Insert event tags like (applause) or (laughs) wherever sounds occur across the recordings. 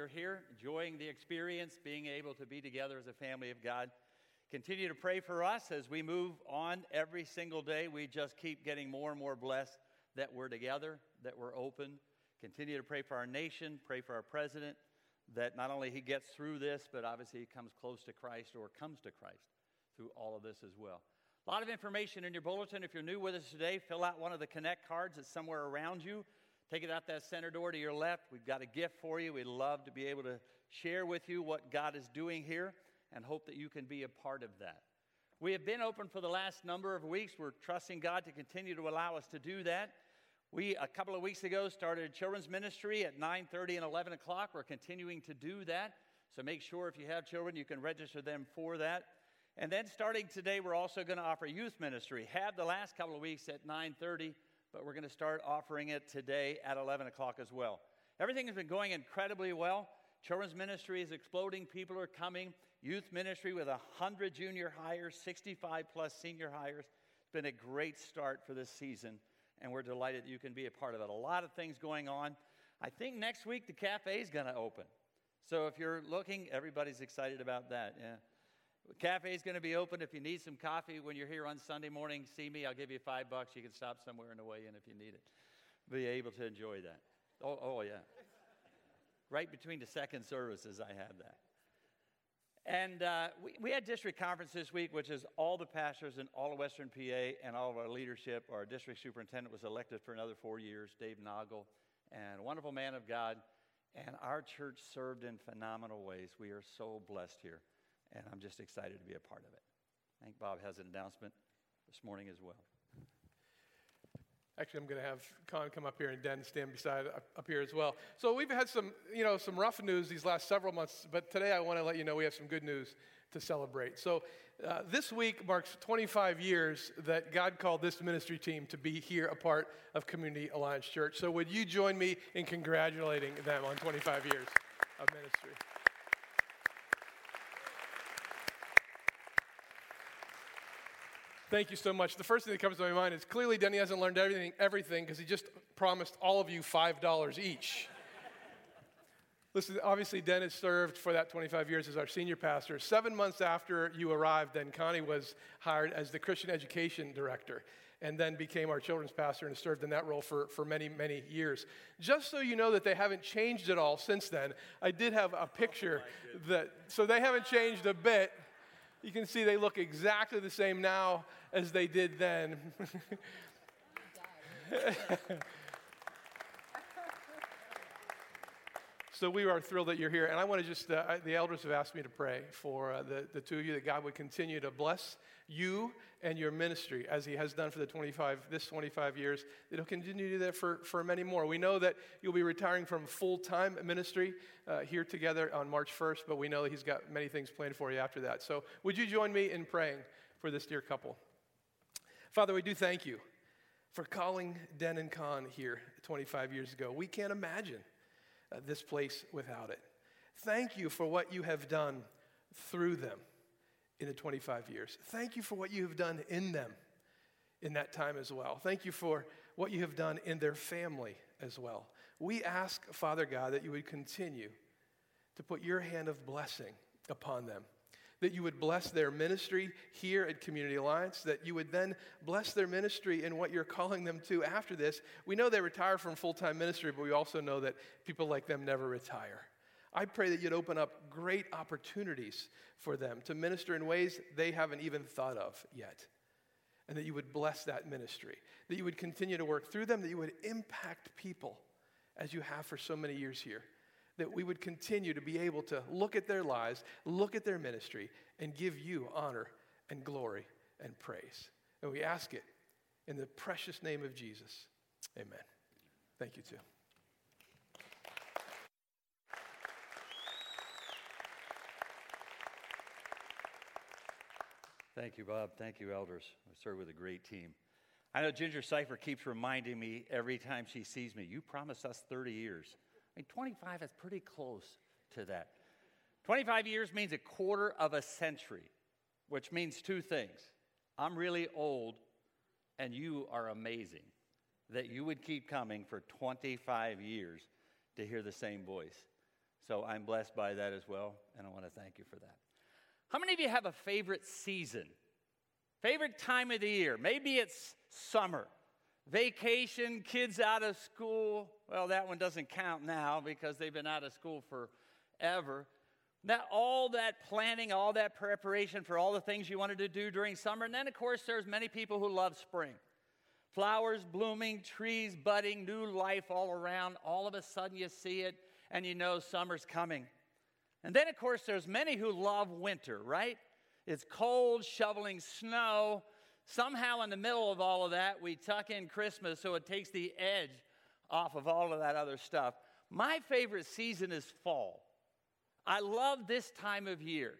you're here, enjoying the experience, being able to be together as a family of God. Continue to pray for us as we move on every single day. We just keep getting more and more blessed that we're together, that we're open. Continue to pray for our nation, pray for our president, that not only he gets through this, but obviously he comes close to Christ or comes to Christ through all of this as well. A lot of information in your bulletin. If you're new with us today, fill out one of the Connect cards that's somewhere around you. Take it out that center door to your left. We've got a gift for you. We'd love to be able to share with you what God is doing here and hope that you can be a part of that. We have been open for the last number of weeks. We're trusting God to continue to allow us to do that. We, a couple of weeks ago, started children's ministry at 9.30 and 11 o'clock. We're continuing to do that. So make sure if you have children, you can register them for that. And then starting today, we're also going to offer youth ministry. Had the last couple of weeks at 9:30, but we're going to start offering it today at 11 o'clock as well. Everything has been going incredibly well. Children's ministry is exploding. People are coming. Youth ministry with 100 junior highs, 65 plus senior highs. It's been a great start for this season, and we're delighted that you can be a part of it. A lot of things going on. I think next week the cafe is going to open. So if you're looking, everybody's excited about that. Yeah. The cafe is going to be open. If you need some coffee when you're here on Sunday morning, see me. I'll give you five bucks. You can stop somewhere on the way in if you need it. Be able to enjoy that. Oh, oh yeah. right between the second services, I had that. And uh, we, we had district conference this week, which is all the pastors in all of Western PA and all of our leadership. Our district superintendent was elected for another four years, Dave Noggle, and a wonderful man of God. And our church served in phenomenal ways. We are so blessed here and I'm just excited to be a part of it. I think Bob has an announcement this morning as well. Actually, I'm going to have Con come up here and Den stand beside up here as well. So we've had some, you know, some rough news these last several months, but today I want to let you know we have some good news to celebrate. So uh, this week marks 25 years that God called this ministry team to be here, a part of Community Alliance Church. So would you join me in congratulating them on 25 years of ministry? Thank you so much. The first thing that comes to my mind is clearly Denny hasn't learned everything everything because he just promised all of you $5 each. Listen, obviously, Dennis served for that 25 years as our senior pastor. Seven months after you arrived, then Connie was hired as the Christian education director and then became our children's pastor and served in that role for, for many, many years. Just so you know that they haven't changed at all since then, I did have a picture (laughs) oh, that, so they haven't changed a bit. You can see they look exactly the same now as they did then. so we are thrilled that you're here. And I want to just, uh, the elders have asked me to pray for uh, the, the two of you that God would continue to bless you and your ministry as he has done for the 25, this 25 years, that he'll continue to do that for, for many more. We know that you'll be retiring from full-time ministry uh, here together on March 1st, but we know that he's got many things planned for you after that. So would you join me in praying for this dear couple? Father, we do thank you for calling Den and Con here 25 years ago. We can't imagine uh, this place without it. Thank you for what you have done through them in the 25 years. Thank you for what you have done in them in that time as well. Thank you for what you have done in their family as well. We ask, Father God, that you would continue to put your hand of blessing upon them that you would bless their ministry here at Community Alliance, that you would then bless their ministry in what you're calling them to after this. We know they retire from full time ministry, but we also know that people like them never retire. I pray that you'd open up great opportunities for them to minister in ways they haven't even thought of yet. And that you would bless that ministry, that you would continue to work through them, that you would impact people as you have for so many years here that we would continue to be able to look at their lives, look at their ministry, and give you honor and glory and praise. And we ask it in the precious name of Jesus. Amen. Thank you, too. Thank you, Bob. Thank you, elders. I serve with a great team. I know Ginger Cipher keeps reminding me every time she sees me, you promised us 30 years. Mean, 25 is pretty close to that. 25 years means a quarter of a century, which means two things. I'm really old, and you are amazing that you would keep coming for 25 years to hear the same voice. So I'm blessed by that as well, and I want to thank you for that. How many of you have a favorite season? Favorite time of the year? Maybe it's summer, vacation, kids out of school. Well, that one doesn't count now because they've been out of school forever. That all that planning, all that preparation for all the things you wanted to do during summer. And then, of course, there's many people who love spring. Flowers blooming, trees budding, new life all around. All of a sudden you see it and you know summer's coming. And then, of course, there's many who love winter, right? It's cold, shoveling snow. Somehow, in the middle of all of that, we tuck in Christmas so it takes the edge off of all of that other stuff. My favorite season is fall. I love this time of year.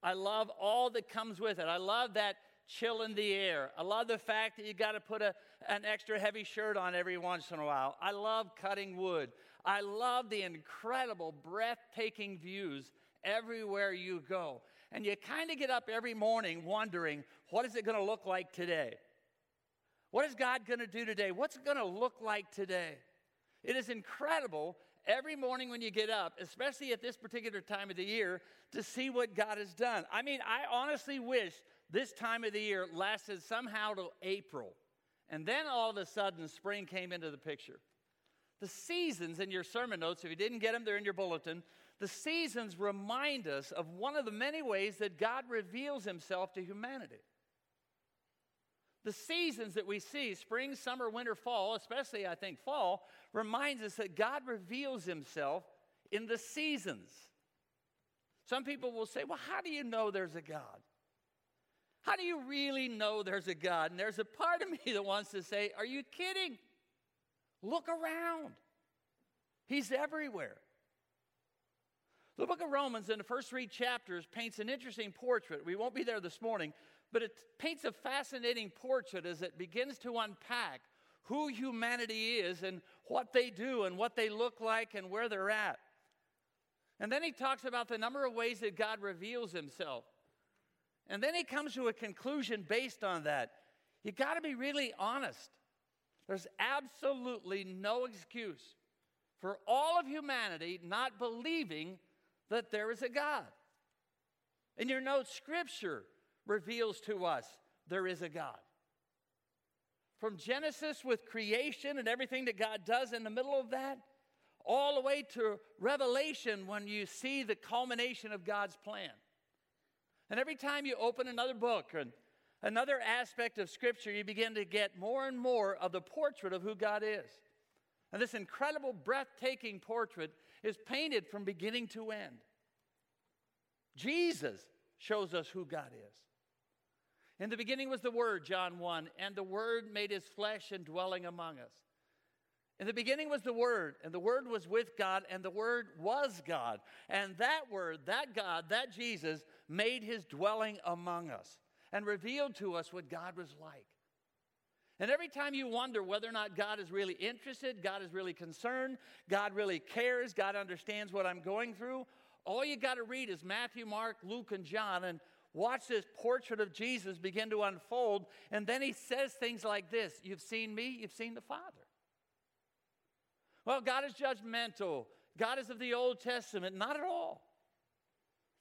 I love all that comes with it. I love that chill in the air. I love the fact that you got to put a, an extra heavy shirt on every once in a while. I love cutting wood. I love the incredible, breathtaking views everywhere you go. And you kind of get up every morning wondering, what is it going to look like today? What is God going to do today? What's it going to look like today? It is incredible every morning when you get up, especially at this particular time of the year, to see what God has done. I mean, I honestly wish this time of the year lasted somehow till April. And then all of a sudden, spring came into the picture. The seasons in your sermon notes, if you didn't get them, they're in your bulletin. The seasons remind us of one of the many ways that God reveals himself to humanity. The seasons that we see, spring, summer, winter, fall, especially I think fall, reminds us that God reveals himself in the seasons. Some people will say, Well, how do you know there's a God? How do you really know there's a God? And there's a part of me (laughs) that wants to say, Are you kidding? Look around. He's everywhere. The book of Romans, in the first three chapters, paints an interesting portrait. We won't be there this morning, but it paints a fascinating portrait as it begins to unpack who humanity is and what they do and what they look like and where they're at. And then he talks about the number of ways that God reveals himself. And then he comes to a conclusion based on that. You got to be really honest. There's absolutely no excuse for all of humanity not believing that there is a God. And your notes, Scripture reveals to us there is a God. From Genesis with creation and everything that God does in the middle of that, all the way to Revelation when you see the culmination of God's plan. And every time you open another book and another aspect of Scripture, you begin to get more and more of the portrait of who God is. And this incredible, breathtaking portrait is painted from beginning to end. Jesus shows us who God is. In the beginning was the Word, John 1, and the Word made his flesh and dwelling among us. In the beginning was the Word, and the Word was with God, and the Word was God. And that Word, that God, that Jesus, made his dwelling among us and revealed to us what God was like. And every time you wonder whether or not God is really interested, God is really concerned, God really cares, God understands what I'm going through, all you got to read is Matthew, Mark, Luke, and John and watch this portrait of Jesus begin to unfold. And then he says things like this You've seen me, you've seen the Father. Well, God is judgmental. God is of the Old Testament. Not at all.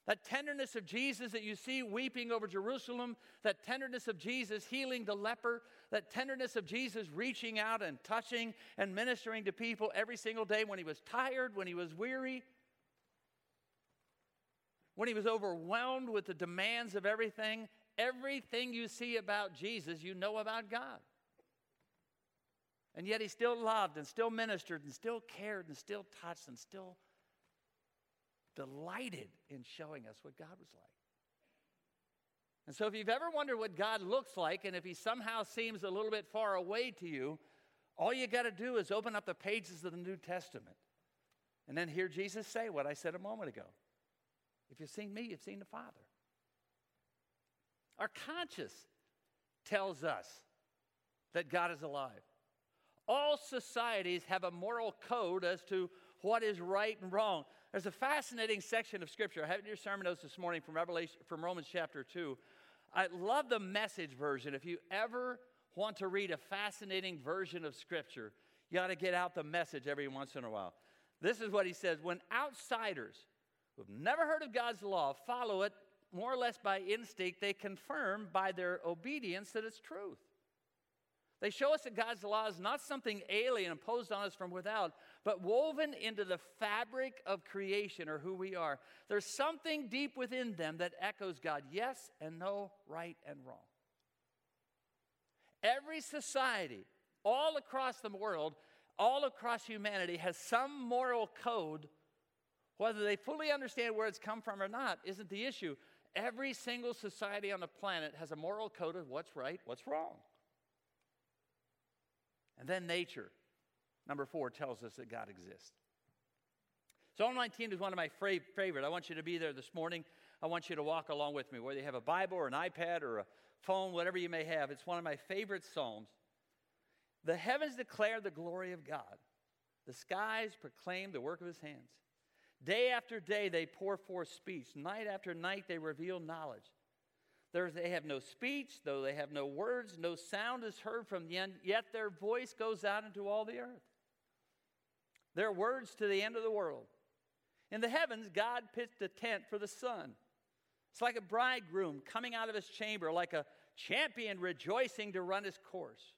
That tenderness of Jesus that you see weeping over Jerusalem, that tenderness of Jesus healing the leper, that tenderness of Jesus reaching out and touching and ministering to people every single day when he was tired, when he was weary, when he was overwhelmed with the demands of everything. Everything you see about Jesus, you know about God. And yet he still loved and still ministered and still cared and still touched and still delighted in showing us what God was like. And so, if you've ever wondered what God looks like and if he somehow seems a little bit far away to you, all you got to do is open up the pages of the New Testament and then hear Jesus say what I said a moment ago. If you've seen me, you've seen the Father. Our conscience tells us that God is alive. All societies have a moral code as to what is right and wrong. There's a fascinating section of Scripture. I have it in your sermon notes this morning from Revelation, from Romans chapter 2. I love the message version. If you ever want to read a fascinating version of Scripture, you got to get out the message every once in a while. This is what he says when outsiders who've never heard of God's law follow it more or less by instinct, they confirm by their obedience that it's truth. They show us that God's law is not something alien imposed on us from without, but woven into the fabric of creation or who we are. There's something deep within them that echoes God yes and no, right and wrong. Every society, all across the world, all across humanity, has some moral code. Whether they fully understand where it's come from or not isn't the issue. Every single society on the planet has a moral code of what's right, what's wrong. And then nature, number four, tells us that God exists. Psalm 19 is one of my favorite. I want you to be there this morning. I want you to walk along with me, whether you have a Bible or an iPad or a phone, whatever you may have. It's one of my favorite Psalms. The heavens declare the glory of God, the skies proclaim the work of his hands. Day after day, they pour forth speech. Night after night, they reveal knowledge. They have no speech, though they have no words, no sound is heard from the end, yet their voice goes out into all the earth. Their words to the end of the world. In the heavens, God pitched a tent for the sun. It's like a bridegroom coming out of his chamber, like a champion rejoicing to run his course.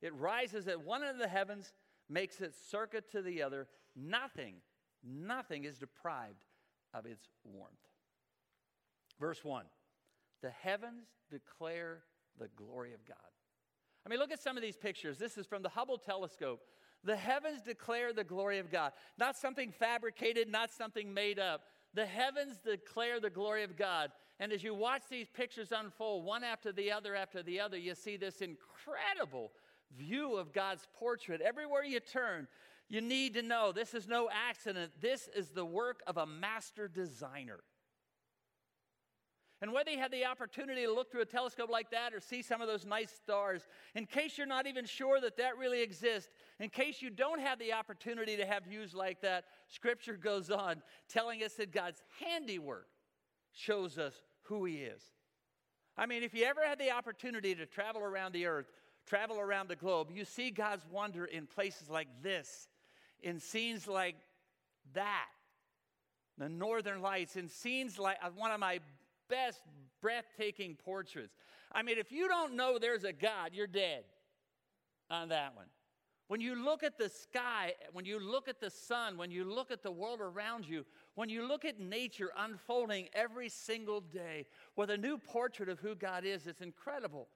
It rises at one end of the heavens, makes its circuit to the other. Nothing, nothing is deprived of its warmth. Verse 1 The heavens declare the glory of God. I mean, look at some of these pictures. This is from the Hubble telescope. The heavens declare the glory of God. Not something fabricated, not something made up. The heavens declare the glory of God. And as you watch these pictures unfold, one after the other after the other, you see this incredible view of God's portrait. Everywhere you turn, you need to know this is no accident. This is the work of a master designer. And whether you had the opportunity to look through a telescope like that or see some of those nice stars, in case you're not even sure that that really exists, in case you don't have the opportunity to have views like that, Scripture goes on telling us that God's handiwork shows us who He is. I mean, if you ever had the opportunity to travel around the earth, travel around the globe, you see God's wonder in places like this, in scenes like that, the Northern Lights, in scenes like uh, one of my best breathtaking portraits. I mean, if you don't know there's a God, you're dead on that one. When you look at the sky, when you look at the sun, when you look at the world around you, when you look at nature unfolding every single day with a new portrait of who God is, it's incredible.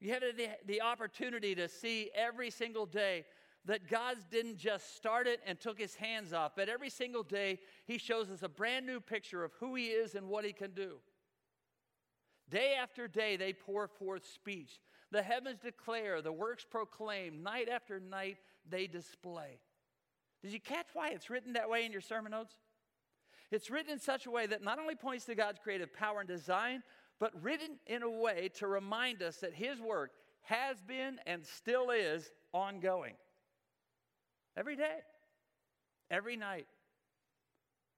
You have the, opportunity to see every single day that God didn't just start it and took his hands off, but every single day he shows us a brand new picture of who he is and what he can do. Day after day, they pour forth speech. The heavens declare, the works proclaim. Night after night, they display. Did you catch why it's written that way in your sermon notes? It's written in such a way that not only points to God's creative power and design, but written in a way to remind us that His work has been and still is ongoing. Every day, every night.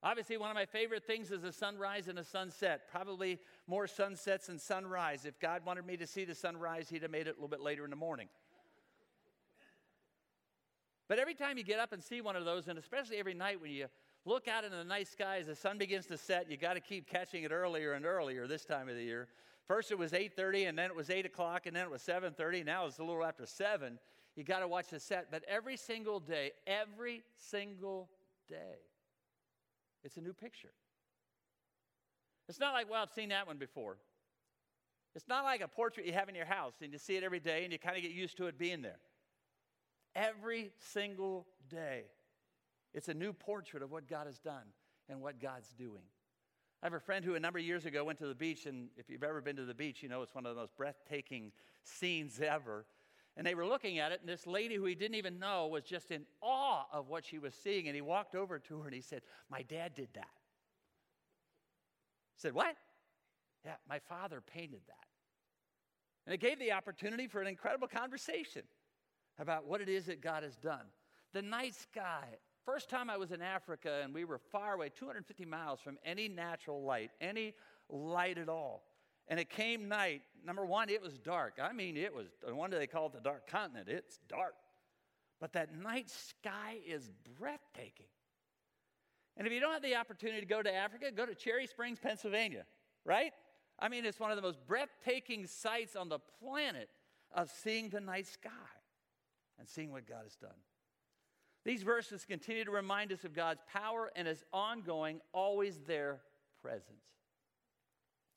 Obviously, one of my favorite things is a sunrise and a sunset. Probably more sunsets than sunrise. If God wanted me to see the sunrise, He'd have made it a little bit later in the morning. But every time you get up and see one of those, and especially every night when you look out into the night sky as the sun begins to set, you got to keep catching it earlier and earlier this time of the year. First it was 8:30, and then it was 8 o'clock, and then it was 7:30. Now it's a little after 7. You got to watch the set. But every single day, every single day, it's a new picture. It's not like, well, I've seen that one before. It's not like a portrait you have in your house and you see it every day and you kind of get used to it being there. Every single day, it's a new portrait of what God has done and what God's doing. I have a friend who a number of years ago went to the beach, and if you've ever been to the beach, you know it's one of the most breathtaking scenes ever. And they were looking at it, and this lady who he didn't even know was just in awe of what she was seeing. And he walked over to her and he said, My dad did that. Said, What? Yeah, my father painted that. And it gave the opportunity for an incredible conversation about what it is that God has done. The night sky. First time I was in Africa, and we were far away, 250 miles from any natural light, any light at all. And it came night. Number one, it was dark. I mean, it was, no wonder they call it the dark continent. It's dark. But that night sky is breathtaking. And if you don't have the opportunity to go to Africa, go to Cherry Springs, Pennsylvania, right? I mean, it's one of the most breathtaking sights on the planet of seeing the night sky and seeing what God has done. These verses continue to remind us of God's power and his ongoing, always there presence.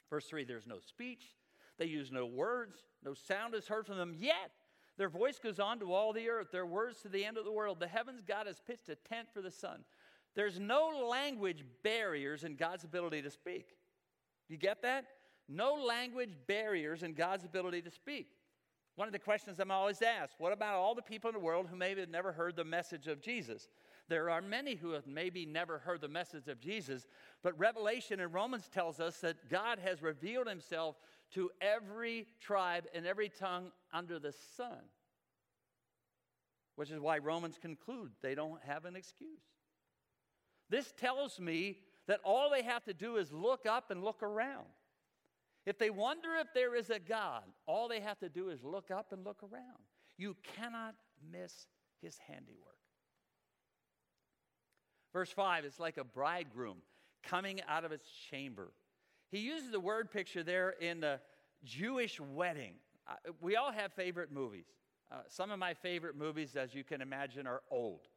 Verse 3 there's no speech, they use no words, no sound is heard from them, yet their voice goes on to all the earth, their words to the end of the world. The heavens, God has pitched a tent for the sun. There's no language barriers in God's ability to speak. You get that? No language barriers in God's ability to speak. One of the questions I'm always asked what about all the people in the world who maybe have never heard the message of Jesus? There are many who have maybe never heard the message of Jesus, but Revelation in Romans tells us that God has revealed himself to every tribe and every tongue under the sun. Which is why Romans conclude they don't have an excuse. This tells me that all they have to do is look up and look around. If they wonder if there is a God, all they have to do is look up and look around. You cannot miss his handiwork. Verse 5 is like a bridegroom coming out of his chamber. He uses the word picture there in the Jewish wedding. Uh, we all have favorite movies. Uh, some of my favorite movies, as you can imagine, are old.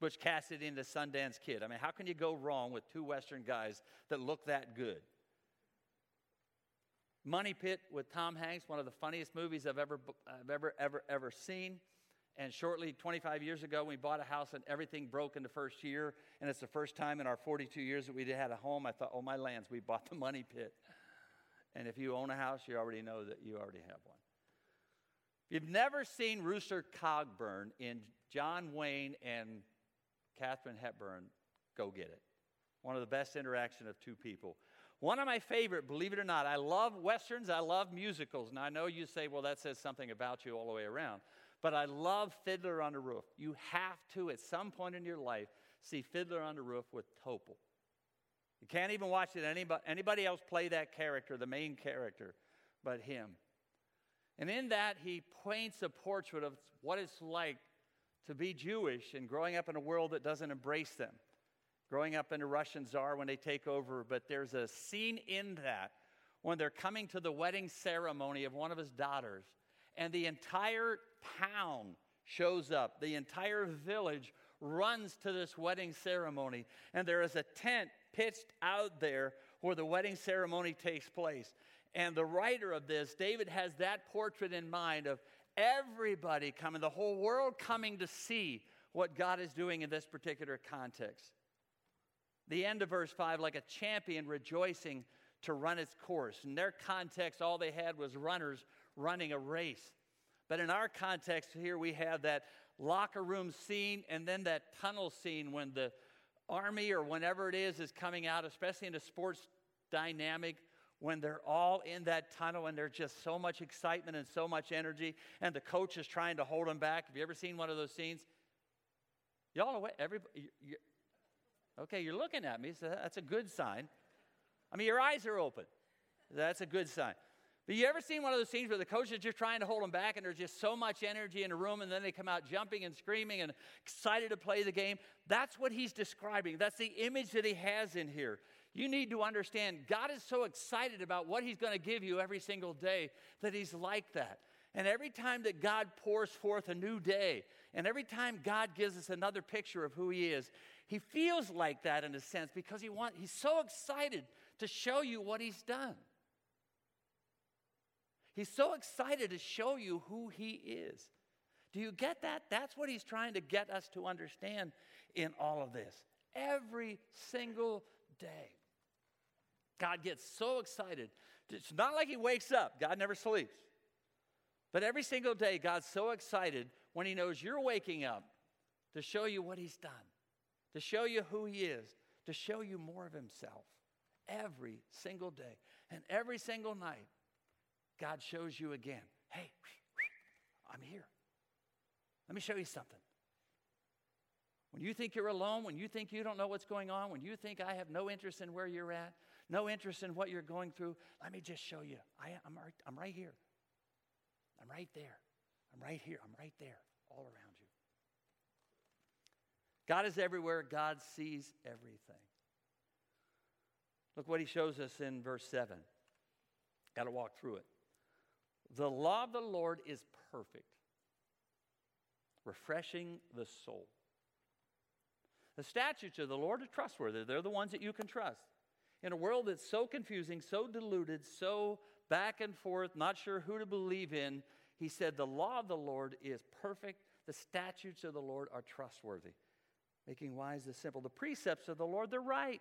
Butch Cassidy and the Sundance Kid. I mean, how can you go wrong with two Western guys that look that good? Money Pit with Tom Hanks, one of the funniest movies I've ever, I've ever, ever, ever seen. And shortly, 25 years ago, we bought a house and everything broke in the first year. And it's the first time in our 42 years that we had a home. I thought, oh, my lands, we bought the money pit. And if you own a house, you already know that you already have one. If you've never seen Rooster Cogburn in John Wayne and Katharine Hepburn, go get it. One of the best interaction of two people. One of my favorite, believe it or not, I love westerns, I love musicals. Now I know you say, well, that says something about you all the way around. But I love Fiddler on the Roof. You have to, at some point in your life, see Fiddler on the Roof with Topol. You can't even watch it anybody, anybody else play that character, the main character, but him. And in that, he paints a portrait of what it's like to be Jewish and growing up in a world that doesn't embrace them growing up in the Russian czar when they take over, but there's a scene in that when they're coming to the wedding ceremony of one of his daughters, and the entire town shows up. The entire village runs to this wedding ceremony, and there is a tent pitched out there where the wedding ceremony takes place. And the writer of this, David, has that portrait in mind of everybody coming, the whole world coming to see what God is doing in this particular context the end of verse 5 like a champion rejoicing to run its course. In their context, all they had was runners running a race. But in our context here, we have that locker room scene and then that tunnel scene when the army or whenever it is is coming out, especially in a sports dynamic, when they're all in that tunnel and there's just so much excitement and so much energy, and the coach is trying to hold them back. Have you ever seen one of those scenes? Y'all away? Everybody, Okay, you're looking at me, so that's a good sign. I mean, your eyes are open. That's a good sign. You ever seen one of those scenes where the coach is just trying to hold them back and there's just so much energy in the room and then they come out jumping and screaming and excited to play the game? That's what he's describing. That's the image that he has in here. You need to understand God is so excited about what he's going to give you every single day that he's like that. And every time that God pours forth a new day, and every time God gives us another picture of who he is, he feels like that in a sense because he want, he's so excited to show you what he's done. He's so excited to show you who he is. Do you get that? That's what he's trying to get us to understand in all of this. Every single day. God gets so excited. It's not like he wakes up, God never sleeps. But every single day, God's so excited when he knows you're waking up to show you what he's done to show you who He is, to show you more of Himself every single day. And every single night, God shows you again hey, I'm here. Let me show you something. When you think you're alone, when you think you don't know what's going on, when you think I have no interest in where you're at, no interest in what you're going through, let me just show you. I, am right, I'm right here. I'm right there. I'm right here. I'm right there, all around. You. God is everywhere, God sees everything. Look what he shows us in verse 7. Got to walk through it. The law of the Lord is perfect, refreshing the soul. The statutes of the Lord are trustworthy. They're the ones that you can trust. In a world that's so confusing, so diluted, so back and forth, not sure who to believe in, he said, The law of the Lord is perfect. The statutes of the Lord are trustworthy, making wise the simple. The precepts of the Lord, they're right.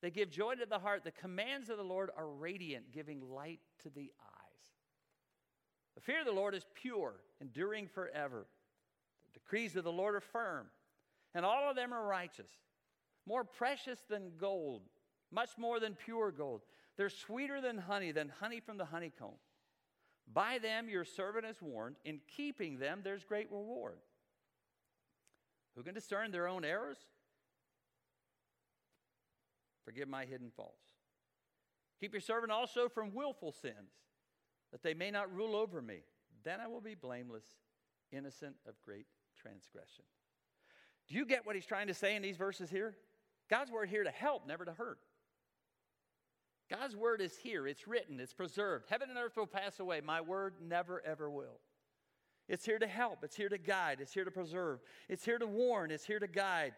They give joy to the heart. The commands of the Lord are radiant, giving light to the eyes. The fear of the Lord is pure, enduring forever. The decrees of the Lord are firm, and all of them are righteous, more precious than gold, much more than pure gold. They're sweeter than honey, than honey from the honeycomb. By them your servant is warned. In keeping them, there's great reward. Who can discern their own errors? Forgive my hidden faults. Keep your servant also from willful sins, that they may not rule over me. Then I will be blameless, innocent of great transgression. Do you get what he's trying to say in these verses here? God's word here to help, never to hurt. God's word is here, it's written, it's preserved. Heaven and earth will pass away. My word never, ever will. It's here to help, it's here to guide, it's here to preserve, it's here to warn, it's here to guide.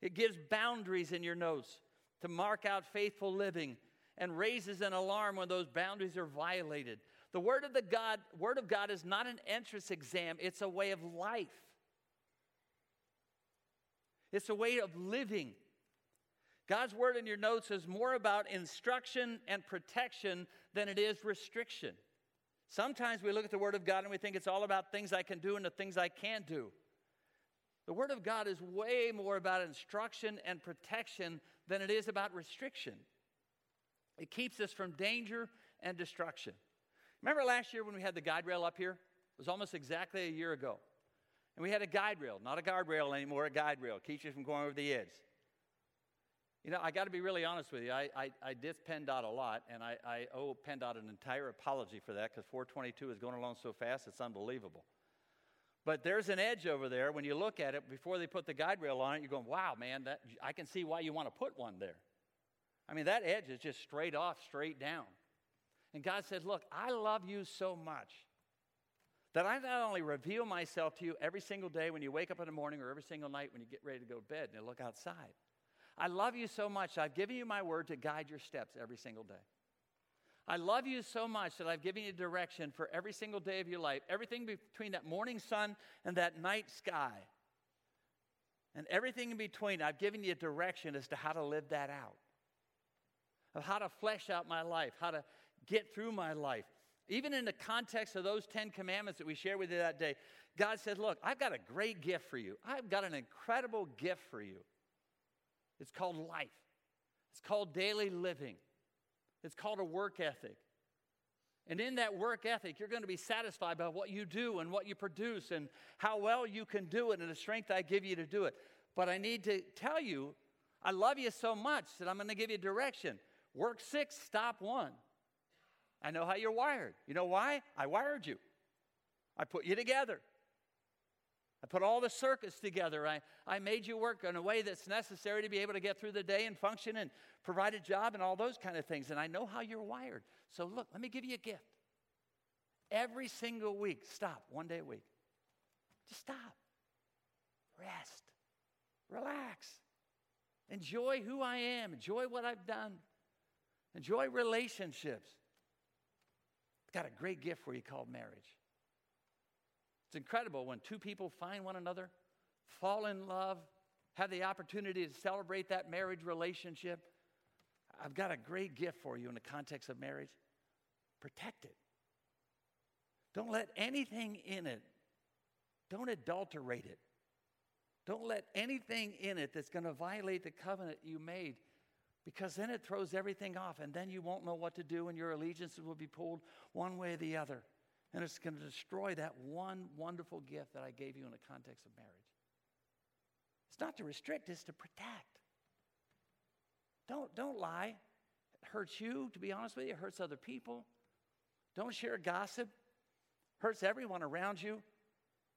It gives boundaries in your notes to mark out faithful living and raises an alarm when those boundaries are violated. The word of the God, word of God is not an entrance exam, it's a way of life. It's a way of living. God's word in your notes is more about instruction and protection than it is restriction. Sometimes we look at the word of God and we think it's all about things I can do and the things I can't do. The word of God is way more about instruction and protection than it is about restriction. It keeps us from danger and destruction. Remember last year when we had the guide rail up here? It was almost exactly a year ago. And we had a guide rail, not a guardrail anymore, a guide rail. Keeps you from going over the edge. You know, I got to be really honest with you. I, I, I diss PennDOT a lot, and I, I owe PennDOT an entire apology for that because 422 is going along so fast, it's unbelievable. But there's an edge over there. When you look at it, before they put the guide rail on it, you're going, wow, man, that, I can see why you want to put one there. I mean, that edge is just straight off, straight down. And God said, Look, I love you so much that I not only reveal myself to you every single day when you wake up in the morning or every single night when you get ready to go to bed and look outside. I love you so much, I've given you my word to guide your steps every single day. I love you so much that I've given you direction for every single day of your life, everything between that morning sun and that night sky. And everything in between, I've given you direction as to how to live that out, of how to flesh out my life, how to get through my life. Even in the context of those 10 commandments that we shared with you that day, God said, Look, I've got a great gift for you. I've got an incredible gift for you. It's called life, it's called daily living. It's called a work ethic. And in that work ethic, you're going to be satisfied by what you do and what you produce and how well you can do it and the strength I give you to do it. But I need to tell you, I love you so much that I'm going to give you direction. Work six, stop one. I know how you're wired. You know why? I wired you. I put you together. I put all the circuits together. I, I made you work in a way that's necessary to be able to get through the day and function and provide a job and all those kind of things. And I know how you're wired. So, look, let me give you a gift. Every single week, stop one day a week. Just stop. Rest. Relax. Enjoy who I am. Enjoy what I've done. Enjoy relationships. Got a great gift for you called marriage. It's incredible when two people find one another, fall in love, have the opportunity to celebrate that marriage relationship. I've got a great gift for you in the context of marriage. Protect it. Don't let anything in it, don't adulterate it. Don't let anything in it that's going to violate the covenant you made because then it throws everything off and then you won't know what to do and your allegiances will be pulled one way or the other and it's going to destroy that one wonderful gift that I gave you in the context of marriage. It's not to restrict, it's to protect. Don't, don't lie. It hurts you, to be honest with you, it hurts other people. Don't share gossip, hurts everyone around you.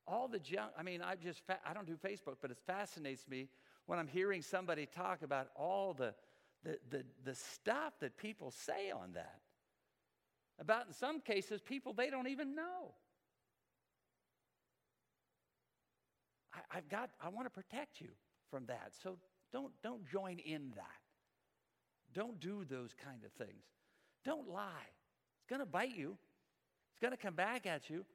all the junk. I mean, I just, I don't do Facebook, but it fascinates me when I'm hearing somebody talk about all the, the, the, the stuff that people say on that. About, in some cases, people they don't even know. I, have got, I want to protect you from that. So don't, don't join in that. Don't do those kind of things. Don't lie. It's going to bite you, it's going to come back at you.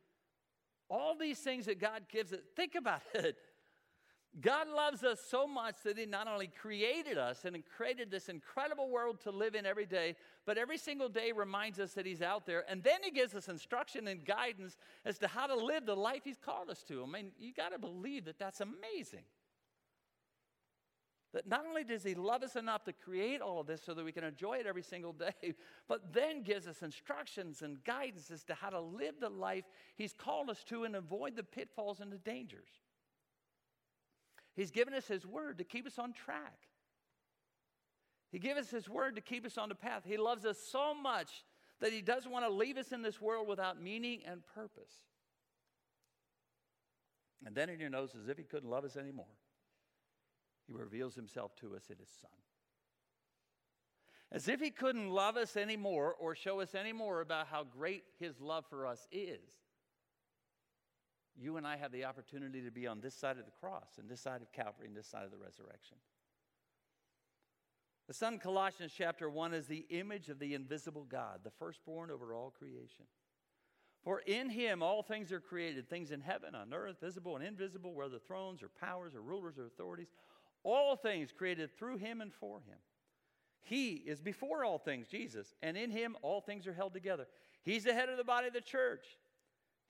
All these things that God gives it, think about (laughs) it. God loves us so much that He not only created us and created this incredible world to live in every day, but every single day reminds us that He's out there. And then He gives us instruction and guidance as to how to live the life He's called us to. I mean, you got to believe that that's amazing. That not only does He love us enough to create all of this so that we can enjoy it every single day, (laughs) but then gives us instructions and guidance as to how to live the life He's called us to and avoid the pitfalls and the dangers. He's given us His word to keep us on track. He gave us His word to keep us on the path. He loves us so much that He doesn't want to leave us in this world without meaning and purpose. And then in your nose, as if He couldn't love us anymore, He reveals Himself to us in His Son. As if He couldn't love us anymore or show us any more about how great His love for us is, you and I have the opportunity to be on this side of the cross and this side of Calvary and this side of the resurrection. The Son, Colossians chapter 1, is the image of the invisible God, the firstborn over all creation. For in him all things are created, things in heaven, on earth, visible and invisible, whether thrones or powers or rulers or authorities, all things created through him and for him. He is before all things, Jesus, and in him all things are held together. He's the head of the body of the church.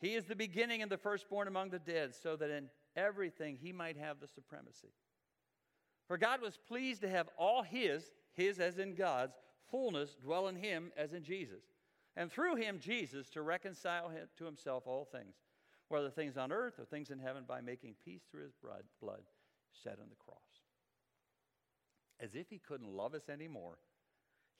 He is the beginning and the firstborn among the dead, so that in everything he might have the supremacy. For God was pleased to have all his, his as in God's, fullness dwell in him as in Jesus. And through him, Jesus, to reconcile to himself all things, whether things on earth or things in heaven, by making peace through his blood, blood shed on the cross. As if he couldn't love us anymore,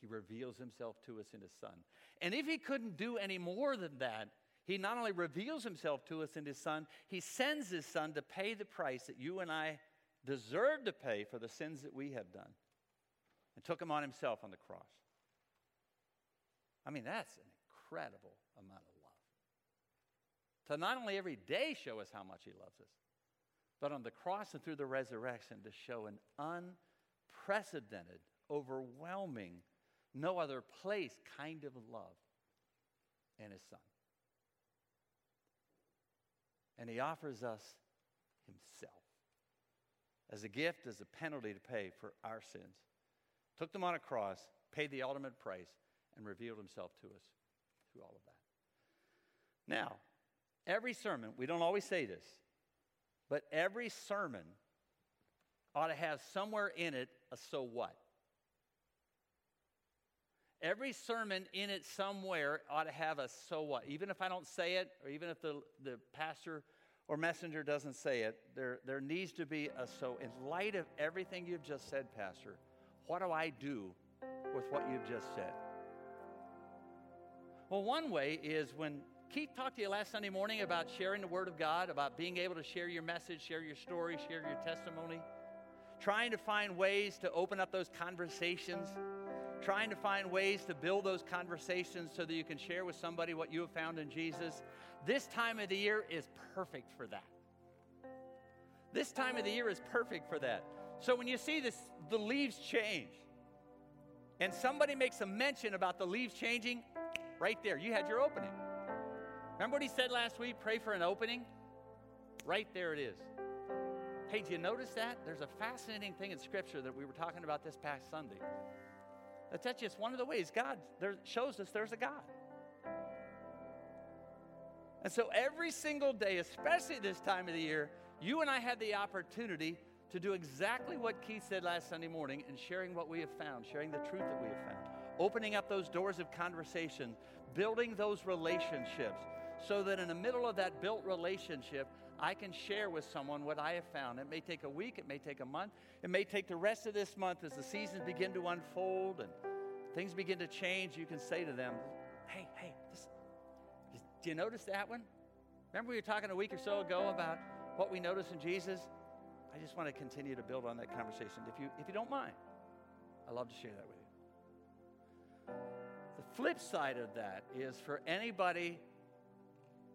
he reveals himself to us in his Son. And if he couldn't do any more than that, he not only reveals himself to us in his Son, he sends his Son to pay the price that you and I deserve to pay for the sins that we have done and took him on himself on the cross. I mean, that's an incredible amount of love. To not only every day show us how much he loves us, but on the cross and through the resurrection to show an unprecedented, overwhelming, no other place kind of love in his son and he offers us himself as a gift, as a penalty to pay for our sins. Took them on a cross, paid the ultimate price, and revealed himself to us through all of that. Now, every sermon, we don't always say this, but every sermon ought to have somewhere in it a so what. Every sermon in it somewhere ought to have a so what. Even if I don't say it, or even if the, the pastor or messenger doesn't say it, there, there needs to be a so. In light of everything you've just said, Pastor, what do I do with what you've just said? Well, one way is when Keith talked to you last Sunday morning about sharing the Word of God, about being able to share your message, share your story, share your testimony, trying to find ways to open up those conversations trying to find ways to build those conversations so that you can share with somebody what you have found in Jesus. This time of the year is perfect for that. This time of the year is perfect for that. So when you see this, the leaves change, and somebody makes a mention about the leaves changing, right there, you had your opening. Remember what he said last week? Pray for an opening? Right there it is. Hey, do you notice that? There's a fascinating thing in Scripture that we were talking about this past Sunday. That's just one of the ways God there shows us there's a God. And so every single day, especially this time of the year, you and I had the opportunity to do exactly what Keith said last Sunday morning and sharing what we have found, sharing the truth that we have found, opening up those doors of conversation, building those relationships, so that in the middle of that built relationship, I can share with someone what I have found. It may take a week, it may take a month, it may take the rest of this month as the seasons begin to unfold and things begin to change. You can say to them, Hey, hey, this, do you notice that one? Remember, we were talking a week or so ago about what we notice in Jesus? I just want to continue to build on that conversation. If you, if you don't mind, I'd love to share that with you. The flip side of that is for anybody,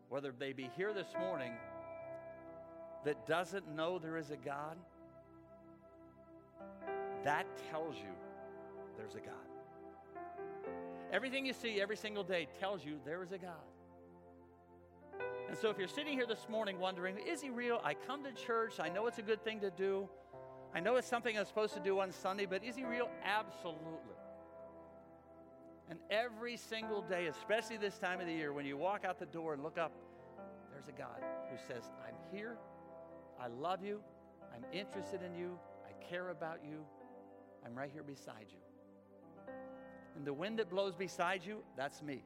whether they be here this morning, that doesn't know there is a God, that tells you there's a God. Everything you see every single day tells you there is a God. And so if you're sitting here this morning wondering, is he real? I come to church, I know it's a good thing to do. I know it's something I'm supposed to do on Sunday, but is he real? Absolutely. And every single day, especially this time of the year, when you walk out the door and look up, there's a God who says, I'm here, I love you, I'm interested in you, I care about you, I'm right here beside you. And the wind that blows beside you, that's me.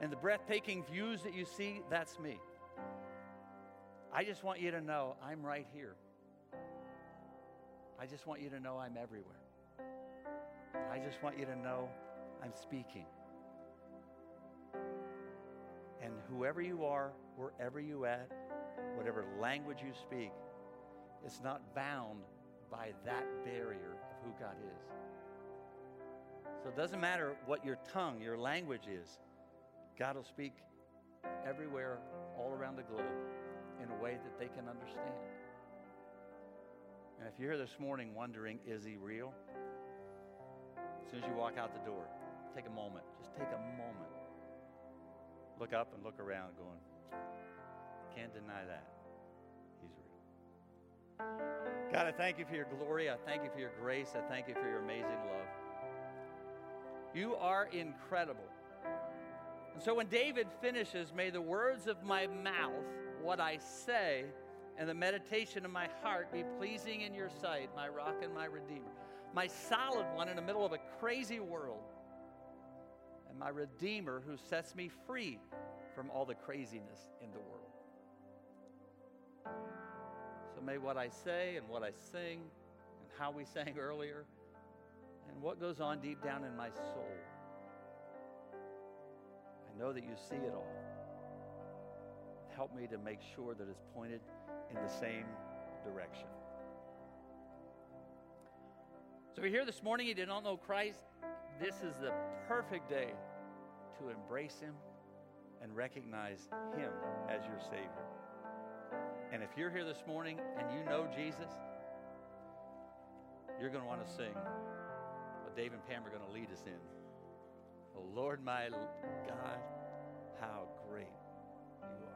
And the breathtaking views that you see, that's me. I just want you to know I'm right here. I just want you to know I'm everywhere. I just want you to know I'm speaking. Whoever you are, wherever you at, whatever language you speak, it's not bound by that barrier of who God is. So it doesn't matter what your tongue, your language is. God will speak everywhere, all around the globe, in a way that they can understand. And if you're here this morning wondering, is he real? As soon as you walk out the door, take a moment. Just take a moment. Look up and look around, going, can't deny that. He's real. God, I thank you for your glory. I thank you for your grace. I thank you for your amazing love. You are incredible. And so when David finishes, may the words of my mouth, what I say, and the meditation of my heart be pleasing in your sight, my rock and my redeemer. My solid one in the middle of a crazy world, and my redeemer who sets me free from all the craziness in the world. So may what I say and what I sing, and how we sang earlier, and what goes on deep down in my soul I know that you see it all. Help me to make sure that it's pointed in the same direction. So, you're here this morning, you did not know Christ. This is the perfect day to embrace Him and recognize Him as your Savior. And if you're here this morning and you know Jesus, you're going to want to sing what Dave and Pam are going to lead us in. Oh, Lord, my God, how great you are.